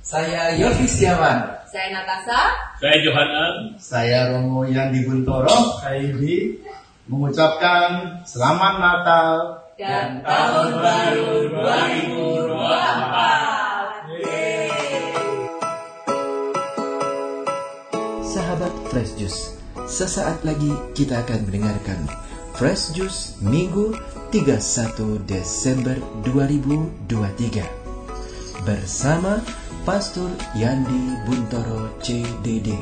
Saya Yofi Setiawan. Saya Natasha. Saya Johanan. Saya Romo Yandi Buntoro. Saya Yudi. Mengucapkan Selamat Natal Dan, tahun baru 2024. Sahabat Fresh Juice, sesaat lagi kita akan mendengarkan Fresh Juice Minggu 31 Desember 2023 bersama Pastor Yandi Buntoro CDD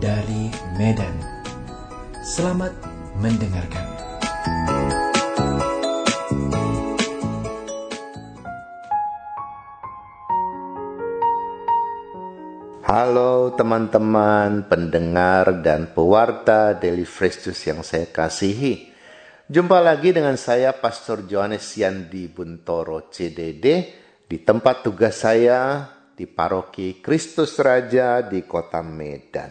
dari Medan. Selamat mendengarkan. Halo teman-teman pendengar dan pewarta Daily Fresh Juice yang saya kasihi. Jumpa lagi dengan saya Pastor Johannes Yandi Buntoro CDD di tempat tugas saya di paroki Kristus Raja di kota Medan.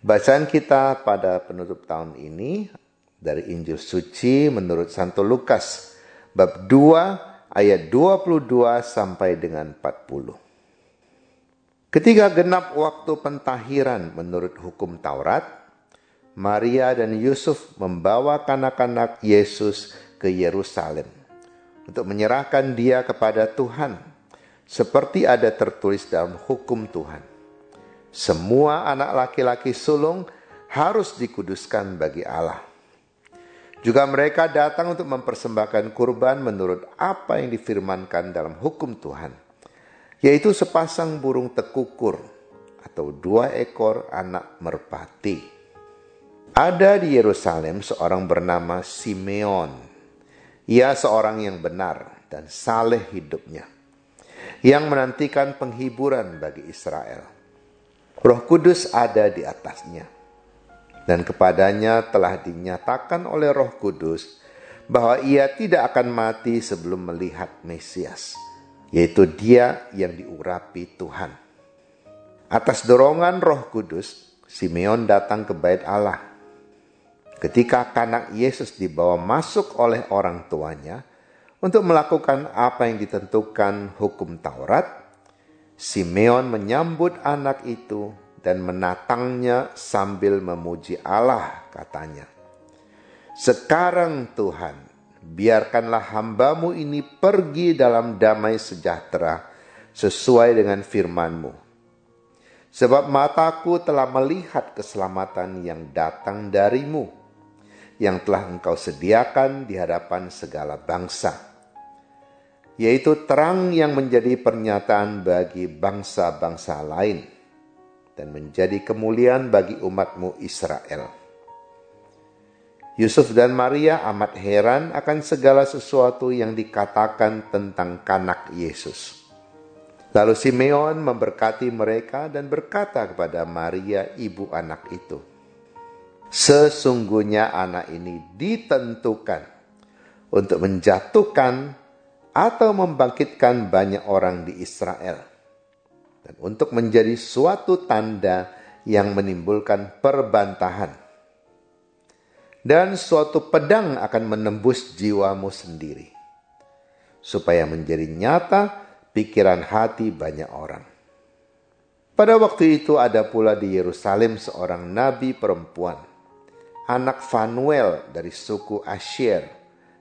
Bacaan kita pada penutup tahun ini dari Injil Suci menurut Santo Lukas bab 2 ayat 22 sampai dengan 40. Ketika genap waktu pentahiran menurut hukum Taurat, Maria dan Yusuf membawa kanak-kanak Yesus ke Yerusalem untuk menyerahkan dia kepada Tuhan, seperti ada tertulis dalam hukum Tuhan. Semua anak laki-laki sulung harus dikuduskan bagi Allah. Juga mereka datang untuk mempersembahkan kurban menurut apa yang difirmankan dalam hukum Tuhan, yaitu sepasang burung tekukur atau dua ekor anak merpati. Ada di Yerusalem seorang bernama Simeon ia seorang yang benar dan saleh hidupnya, yang menantikan penghiburan bagi Israel. Roh Kudus ada di atasnya, dan kepadanya telah dinyatakan oleh Roh Kudus bahwa ia tidak akan mati sebelum melihat Mesias, yaitu Dia yang diurapi Tuhan. Atas dorongan Roh Kudus, Simeon datang ke Bait Allah ketika kanak Yesus dibawa masuk oleh orang tuanya untuk melakukan apa yang ditentukan hukum Taurat, Simeon menyambut anak itu dan menatangnya sambil memuji Allah katanya. Sekarang Tuhan, biarkanlah hambamu ini pergi dalam damai sejahtera sesuai dengan firmanmu. Sebab mataku telah melihat keselamatan yang datang darimu yang telah engkau sediakan di hadapan segala bangsa, yaitu terang yang menjadi pernyataan bagi bangsa-bangsa lain dan menjadi kemuliaan bagi umatmu Israel. Yusuf dan Maria amat heran akan segala sesuatu yang dikatakan tentang kanak Yesus. Lalu Simeon memberkati mereka dan berkata kepada Maria ibu anak itu, Sesungguhnya anak ini ditentukan untuk menjatuhkan atau membangkitkan banyak orang di Israel. Dan untuk menjadi suatu tanda yang menimbulkan perbantahan. Dan suatu pedang akan menembus jiwamu sendiri. Supaya menjadi nyata pikiran hati banyak orang. Pada waktu itu ada pula di Yerusalem seorang nabi perempuan anak Fanuel dari suku Asher,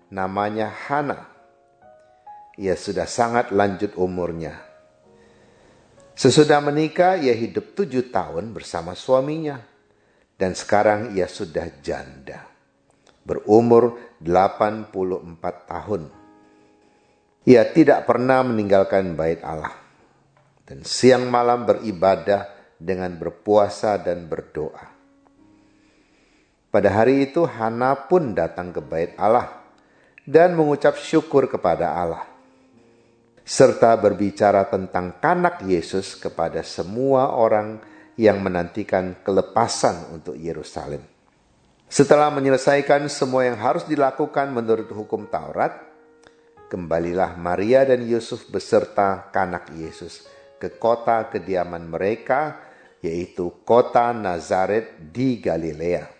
namanya Hana. Ia sudah sangat lanjut umurnya. Sesudah menikah, ia hidup tujuh tahun bersama suaminya. Dan sekarang ia sudah janda. Berumur 84 tahun. Ia tidak pernah meninggalkan bait Allah. Dan siang malam beribadah dengan berpuasa dan berdoa. Pada hari itu Hana pun datang ke bait Allah dan mengucap syukur kepada Allah. Serta berbicara tentang kanak Yesus kepada semua orang yang menantikan kelepasan untuk Yerusalem. Setelah menyelesaikan semua yang harus dilakukan menurut hukum Taurat, kembalilah Maria dan Yusuf beserta kanak Yesus ke kota kediaman mereka, yaitu kota Nazaret di Galilea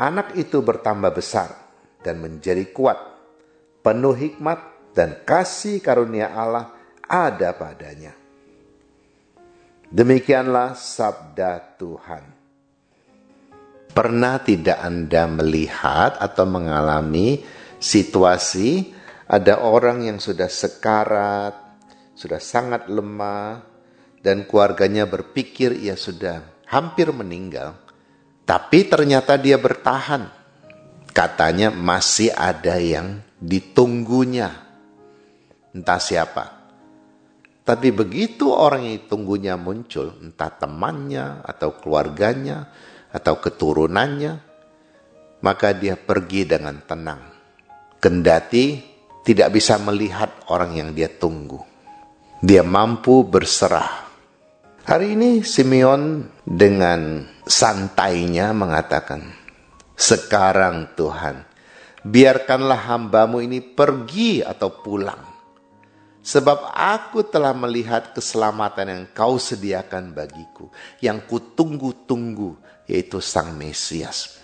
anak itu bertambah besar dan menjadi kuat, penuh hikmat dan kasih karunia Allah ada padanya. Demikianlah sabda Tuhan. Pernah tidak Anda melihat atau mengalami situasi ada orang yang sudah sekarat, sudah sangat lemah, dan keluarganya berpikir ia sudah hampir meninggal, tapi ternyata dia bertahan. Katanya masih ada yang ditunggunya. Entah siapa. Tapi begitu orang yang ditunggunya muncul, entah temannya atau keluarganya atau keturunannya, maka dia pergi dengan tenang. Kendati tidak bisa melihat orang yang dia tunggu. Dia mampu berserah Hari ini Simeon dengan santainya mengatakan, sekarang Tuhan, biarkanlah hambamu ini pergi atau pulang. Sebab aku telah melihat keselamatan yang kau sediakan bagiku, yang kutunggu-tunggu, yaitu Sang Mesias.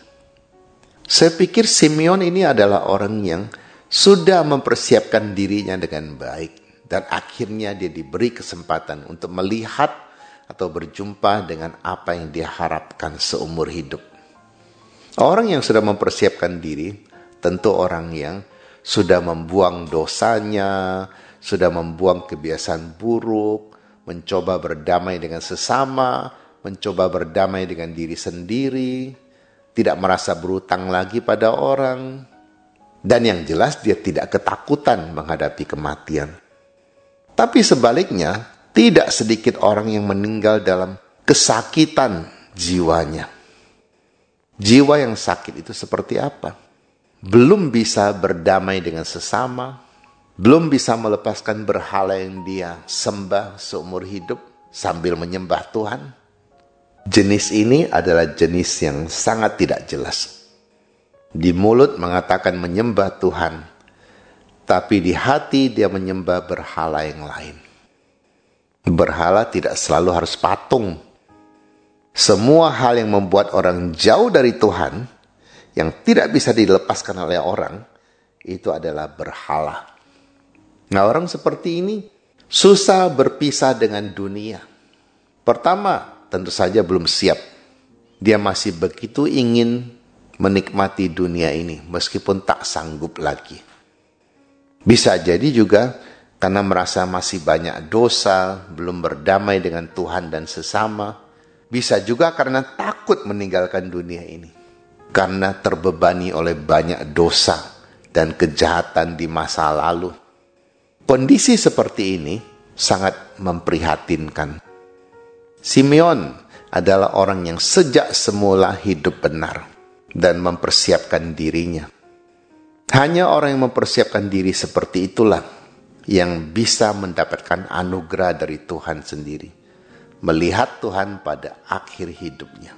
Saya pikir Simeon ini adalah orang yang sudah mempersiapkan dirinya dengan baik. Dan akhirnya dia diberi kesempatan untuk melihat atau berjumpa dengan apa yang dia harapkan seumur hidup. Orang yang sudah mempersiapkan diri tentu orang yang sudah membuang dosanya, sudah membuang kebiasaan buruk, mencoba berdamai dengan sesama, mencoba berdamai dengan diri sendiri, tidak merasa berutang lagi pada orang, dan yang jelas dia tidak ketakutan menghadapi kematian. Tapi sebaliknya, tidak sedikit orang yang meninggal dalam kesakitan jiwanya. Jiwa yang sakit itu seperti apa? Belum bisa berdamai dengan sesama, belum bisa melepaskan berhala yang dia sembah seumur hidup sambil menyembah Tuhan. Jenis ini adalah jenis yang sangat tidak jelas. Di mulut mengatakan menyembah Tuhan, tapi di hati dia menyembah berhala yang lain. Berhala tidak selalu harus patung. Semua hal yang membuat orang jauh dari Tuhan, yang tidak bisa dilepaskan oleh orang, itu adalah berhala. Nah orang seperti ini susah berpisah dengan dunia. Pertama, tentu saja belum siap. Dia masih begitu ingin menikmati dunia ini meskipun tak sanggup lagi. Bisa jadi juga karena merasa masih banyak dosa, belum berdamai dengan Tuhan dan sesama. Bisa juga karena takut meninggalkan dunia ini. Karena terbebani oleh banyak dosa dan kejahatan di masa lalu. Kondisi seperti ini sangat memprihatinkan. Simeon adalah orang yang sejak semula hidup benar dan mempersiapkan dirinya. Hanya orang yang mempersiapkan diri seperti itulah yang bisa mendapatkan anugerah dari Tuhan sendiri. Melihat Tuhan pada akhir hidupnya.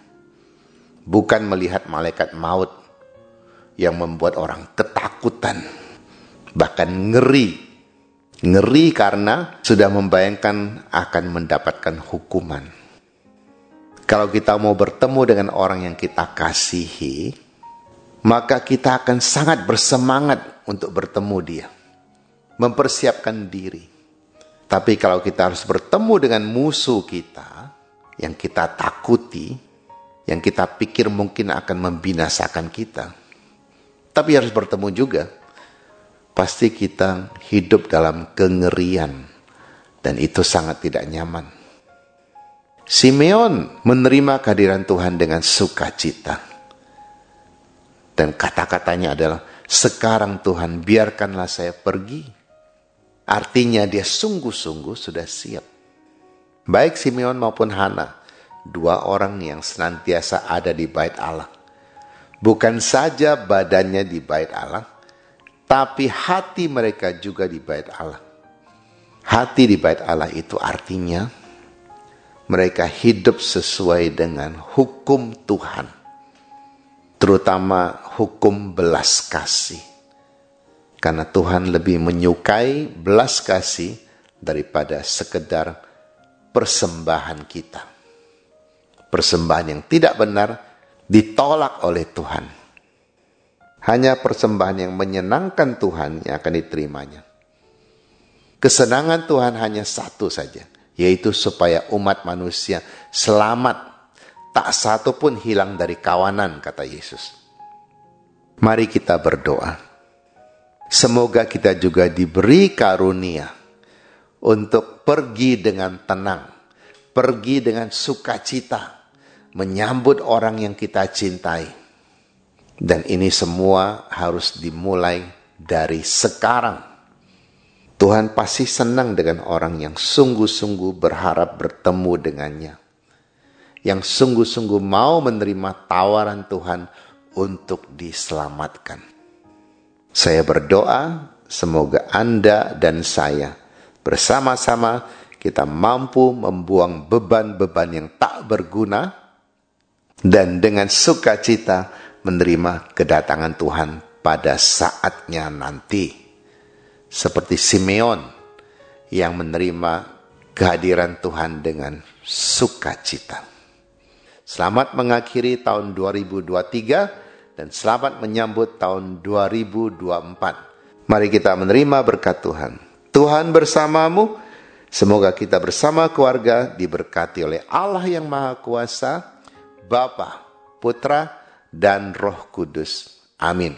Bukan melihat malaikat maut yang membuat orang ketakutan. Bahkan ngeri. Ngeri karena sudah membayangkan akan mendapatkan hukuman. Kalau kita mau bertemu dengan orang yang kita kasihi, maka kita akan sangat bersemangat untuk bertemu dia mempersiapkan diri. Tapi kalau kita harus bertemu dengan musuh kita, yang kita takuti, yang kita pikir mungkin akan membinasakan kita, tapi harus bertemu juga, pasti kita hidup dalam kengerian, dan itu sangat tidak nyaman. Simeon menerima kehadiran Tuhan dengan sukacita. Dan kata-katanya adalah, sekarang Tuhan biarkanlah saya pergi Artinya dia sungguh-sungguh sudah siap. Baik Simeon maupun Hana, dua orang yang senantiasa ada di bait Allah. Bukan saja badannya di bait Allah, tapi hati mereka juga di bait Allah. Hati di bait Allah itu artinya mereka hidup sesuai dengan hukum Tuhan, terutama hukum belas kasih. Karena Tuhan lebih menyukai belas kasih daripada sekedar persembahan kita. Persembahan yang tidak benar ditolak oleh Tuhan. Hanya persembahan yang menyenangkan Tuhan yang akan diterimanya. Kesenangan Tuhan hanya satu saja, yaitu supaya umat manusia selamat, tak satu pun hilang dari kawanan, kata Yesus. Mari kita berdoa. Semoga kita juga diberi karunia untuk pergi dengan tenang, pergi dengan sukacita, menyambut orang yang kita cintai. Dan ini semua harus dimulai dari sekarang. Tuhan pasti senang dengan orang yang sungguh-sungguh berharap bertemu dengannya. Yang sungguh-sungguh mau menerima tawaran Tuhan untuk diselamatkan. Saya berdoa semoga Anda dan saya bersama-sama kita mampu membuang beban-beban yang tak berguna dan dengan sukacita menerima kedatangan Tuhan pada saatnya nanti. Seperti Simeon yang menerima kehadiran Tuhan dengan sukacita. Selamat mengakhiri tahun 2023 dan selamat menyambut tahun 2024. Mari kita menerima berkat Tuhan. Tuhan bersamamu, semoga kita bersama keluarga diberkati oleh Allah yang Maha Kuasa, Bapa, Putra, dan Roh Kudus. Amin.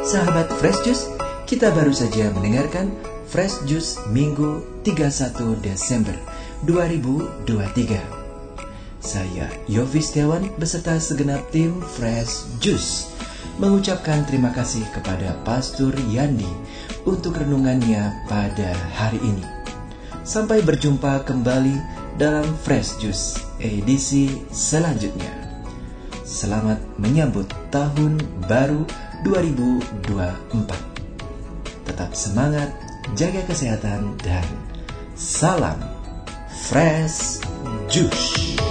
Sahabat Fresh Juice, kita baru saja mendengarkan Fresh Juice Minggu 31 Desember 2023. Saya Yofi Setiawan beserta segenap tim Fresh Juice mengucapkan terima kasih kepada Pastor Yandi untuk renungannya pada hari ini. Sampai berjumpa kembali dalam Fresh Juice edisi selanjutnya. Selamat menyambut tahun baru 2024. Tetap semangat, jaga kesehatan, dan salam Fresh Juice.